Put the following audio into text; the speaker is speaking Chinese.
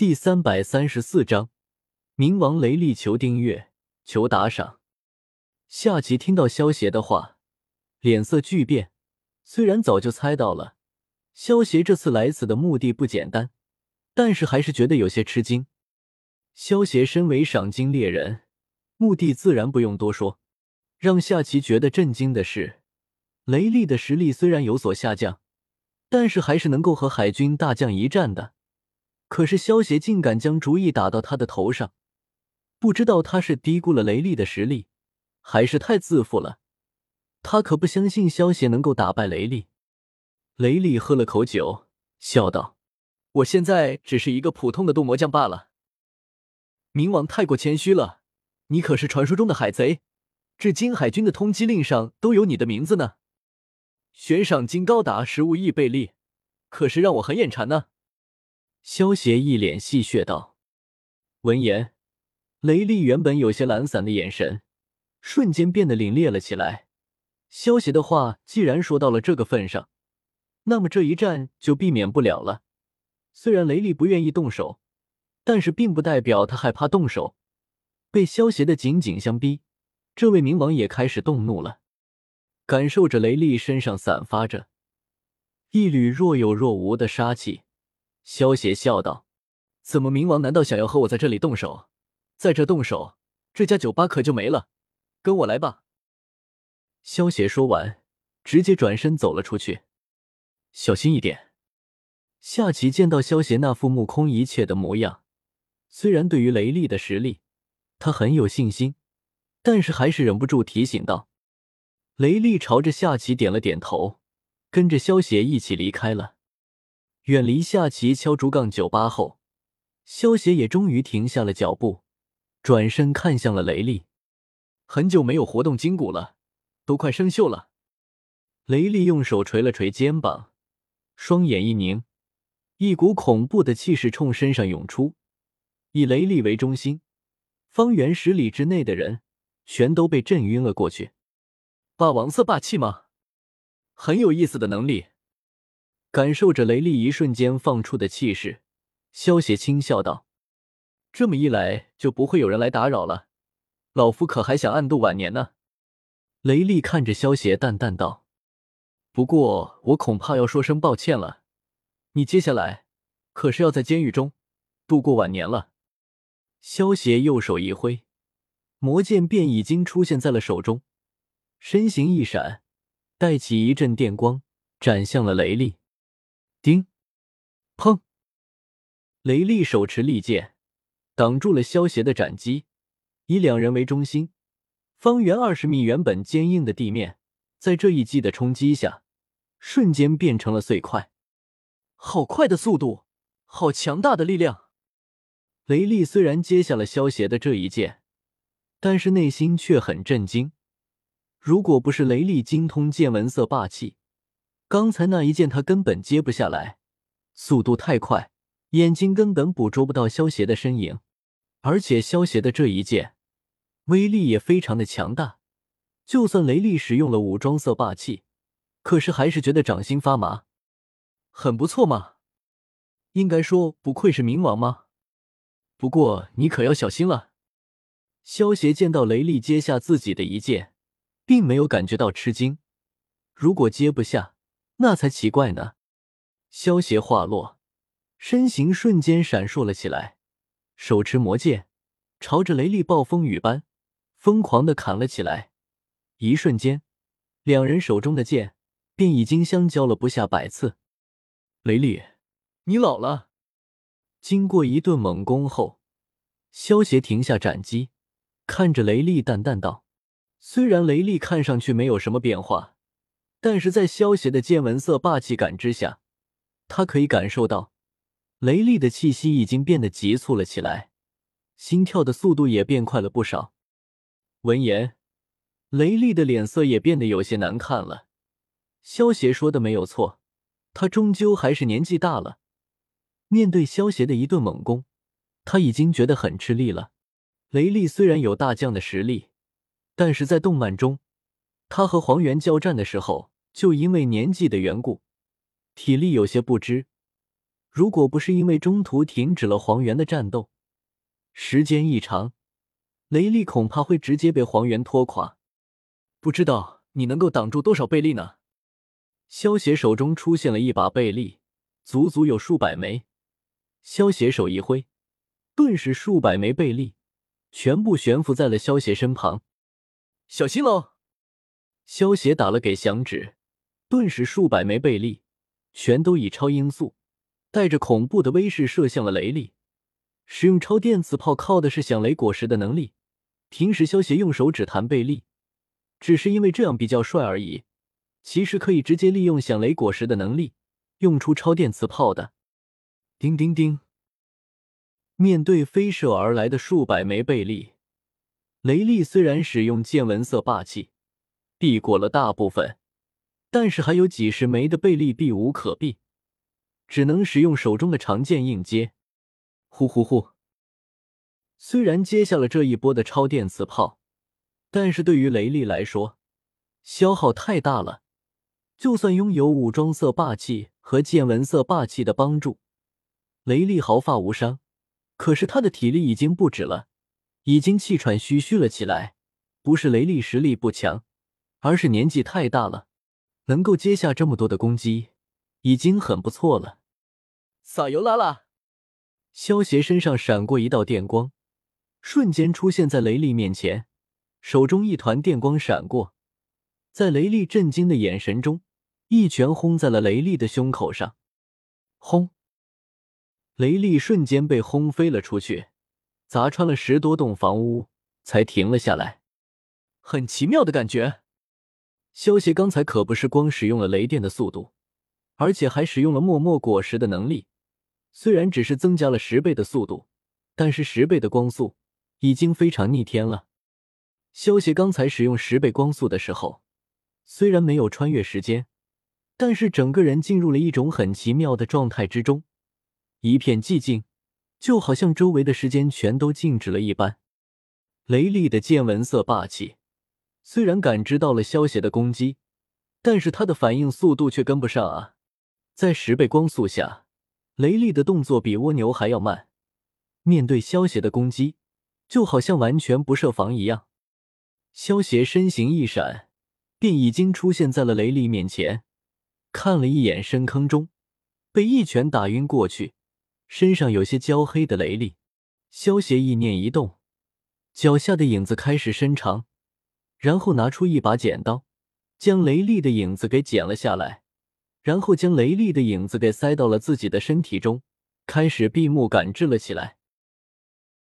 第三百三十四章，冥王雷利求订阅，求打赏。夏奇听到萧协的话，脸色巨变。虽然早就猜到了萧协这次来此的目的不简单，但是还是觉得有些吃惊。萧协身为赏金猎人，目的自然不用多说。让夏奇觉得震惊的是，雷利的实力虽然有所下降，但是还是能够和海军大将一战的。可是萧协竟敢将主意打到他的头上，不知道他是低估了雷利的实力，还是太自负了。他可不相信萧协能够打败雷利。雷利喝了口酒，笑道：“我现在只是一个普通的镀魔匠罢了。冥王太过谦虚了，你可是传说中的海贼，至今海军的通缉令上都有你的名字呢。悬赏金高达十五亿贝利，可是让我很眼馋呢。”萧协一脸戏谑道。闻言，雷利原本有些懒散的眼神瞬间变得凛冽了起来。萧协的话既然说到了这个份上，那么这一战就避免不了了。虽然雷利不愿意动手，但是并不代表他害怕动手。被萧协的紧紧相逼，这位冥王也开始动怒了。感受着雷利身上散发着一缕若有若无的杀气。萧邪笑道：“怎么，冥王难道想要和我在这里动手？在这动手，这家酒吧可就没了。跟我来吧。”萧邪说完，直接转身走了出去。小心一点。夏琪见到萧邪那副目空一切的模样，虽然对于雷厉的实力他很有信心，但是还是忍不住提醒道。雷厉朝着夏琪点了点头，跟着萧邪一起离开了。远离夏奇敲竹杠酒吧后，萧协也终于停下了脚步，转身看向了雷利。很久没有活动筋骨了，都快生锈了。雷利用手捶了捶肩膀，双眼一凝，一股恐怖的气势冲身上涌出。以雷利为中心，方圆十里之内的人全都被震晕了过去。霸王色霸气吗？很有意思的能力。感受着雷厉一瞬间放出的气势，萧邪轻笑道：“这么一来，就不会有人来打扰了。老夫可还想暗度晚年呢。”雷厉看着萧邪，淡淡道：“不过我恐怕要说声抱歉了，你接下来可是要在监狱中度过晚年了。”萧邪右手一挥，魔剑便已经出现在了手中，身形一闪，带起一阵电光，斩向了雷厉。叮，砰！雷利手持利剑，挡住了萧邪的斩击。以两人为中心，方圆二十米原本坚硬的地面，在这一击的冲击下，瞬间变成了碎块。好快的速度，好强大的力量！雷利虽然接下了萧邪的这一剑，但是内心却很震惊。如果不是雷利精通剑纹色霸气，刚才那一剑，他根本接不下来，速度太快，眼睛根本捕捉不到萧邪的身影。而且萧邪的这一剑威力也非常的强大，就算雷力使用了武装色霸气，可是还是觉得掌心发麻。很不错嘛，应该说不愧是冥王吗？不过你可要小心了。萧邪见到雷力接下自己的一剑，并没有感觉到吃惊，如果接不下。那才奇怪呢！萧邪话落，身形瞬间闪烁了起来，手持魔剑，朝着雷厉暴风雨般疯狂的砍了起来。一瞬间，两人手中的剑便已经相交了不下百次。雷厉，你老了！经过一顿猛攻后，萧邪停下斩击，看着雷厉淡淡道：“虽然雷厉看上去没有什么变化。”但是在萧邪的剑纹色霸气感之下，他可以感受到雷厉的气息已经变得急促了起来，心跳的速度也变快了不少。闻言，雷厉的脸色也变得有些难看了。萧邪说的没有错，他终究还是年纪大了，面对萧邪的一顿猛攻，他已经觉得很吃力了。雷厉虽然有大将的实力，但是在动漫中。他和黄猿交战的时候，就因为年纪的缘故，体力有些不支，如果不是因为中途停止了黄猿的战斗，时间一长，雷利恐怕会直接被黄猿拖垮。不知道你能够挡住多少贝利呢？萧邪手中出现了一把贝利，足足有数百枚。萧邪手一挥，顿时数百枚贝利全部悬浮在了萧邪身旁。小心喽！萧邪打了给响指，顿时数百枚贝利全都以超音速，带着恐怖的威势射向了雷利。使用超电磁炮靠的是响雷果实的能力，平时萧邪用手指弹贝利，只是因为这样比较帅而已。其实可以直接利用响雷果实的能力，用出超电磁炮的。叮叮叮！面对飞射而来的数百枚贝利，雷利虽然使用见闻色霸气避过了大部分，但是还有几十枚的贝利避无可避，只能使用手中的长剑硬接。呼呼呼！虽然接下了这一波的超电磁炮，但是对于雷利来说，消耗太大了。就算拥有武装色霸气和见闻色霸气的帮助，雷利毫发无伤。可是他的体力已经不止了，已经气喘吁吁了起来。不是雷利实力不强，而是年纪太大了，能够接下这么多的攻击，已经很不错了。撒尤拉拉！萧协身上闪过一道电光，瞬间出现在雷利面前，手中一团电光闪过，在雷利震惊的眼神中。一拳轰在了雷利的胸口上，轰！雷利瞬间被轰飞了出去，砸穿了十多栋房屋，才停了下来。很奇妙的感觉。萧协刚才可不是光使用了雷电的速度，而且还使用了默默果实的能力。虽然只是增加了十倍的速度，但是十倍的光速已经非常逆天了。萧协刚才使用十倍光速的时候，虽然没有穿越时间。但是整个人进入了一种很奇妙的状态之中，一片寂静，就好像周围的时间全都静止了一般。雷厉的见闻色霸气虽然感知到了萧邪的攻击，但是他的反应速度却跟不上啊！在十倍光速下，雷利的动作比蜗牛还要慢，面对萧邪的攻击，就好像完全不设防一样。萧邪身形一闪，便已经出现在了雷利面前。看了一眼深坑中被一拳打晕过去、身上有些焦黑的雷利，萧邪意念一动，脚下的影子开始伸长，然后拿出一把剪刀，将雷利的影子给剪了下来，然后将雷厉的影子给塞到了自己的身体中，开始闭目感知了起来。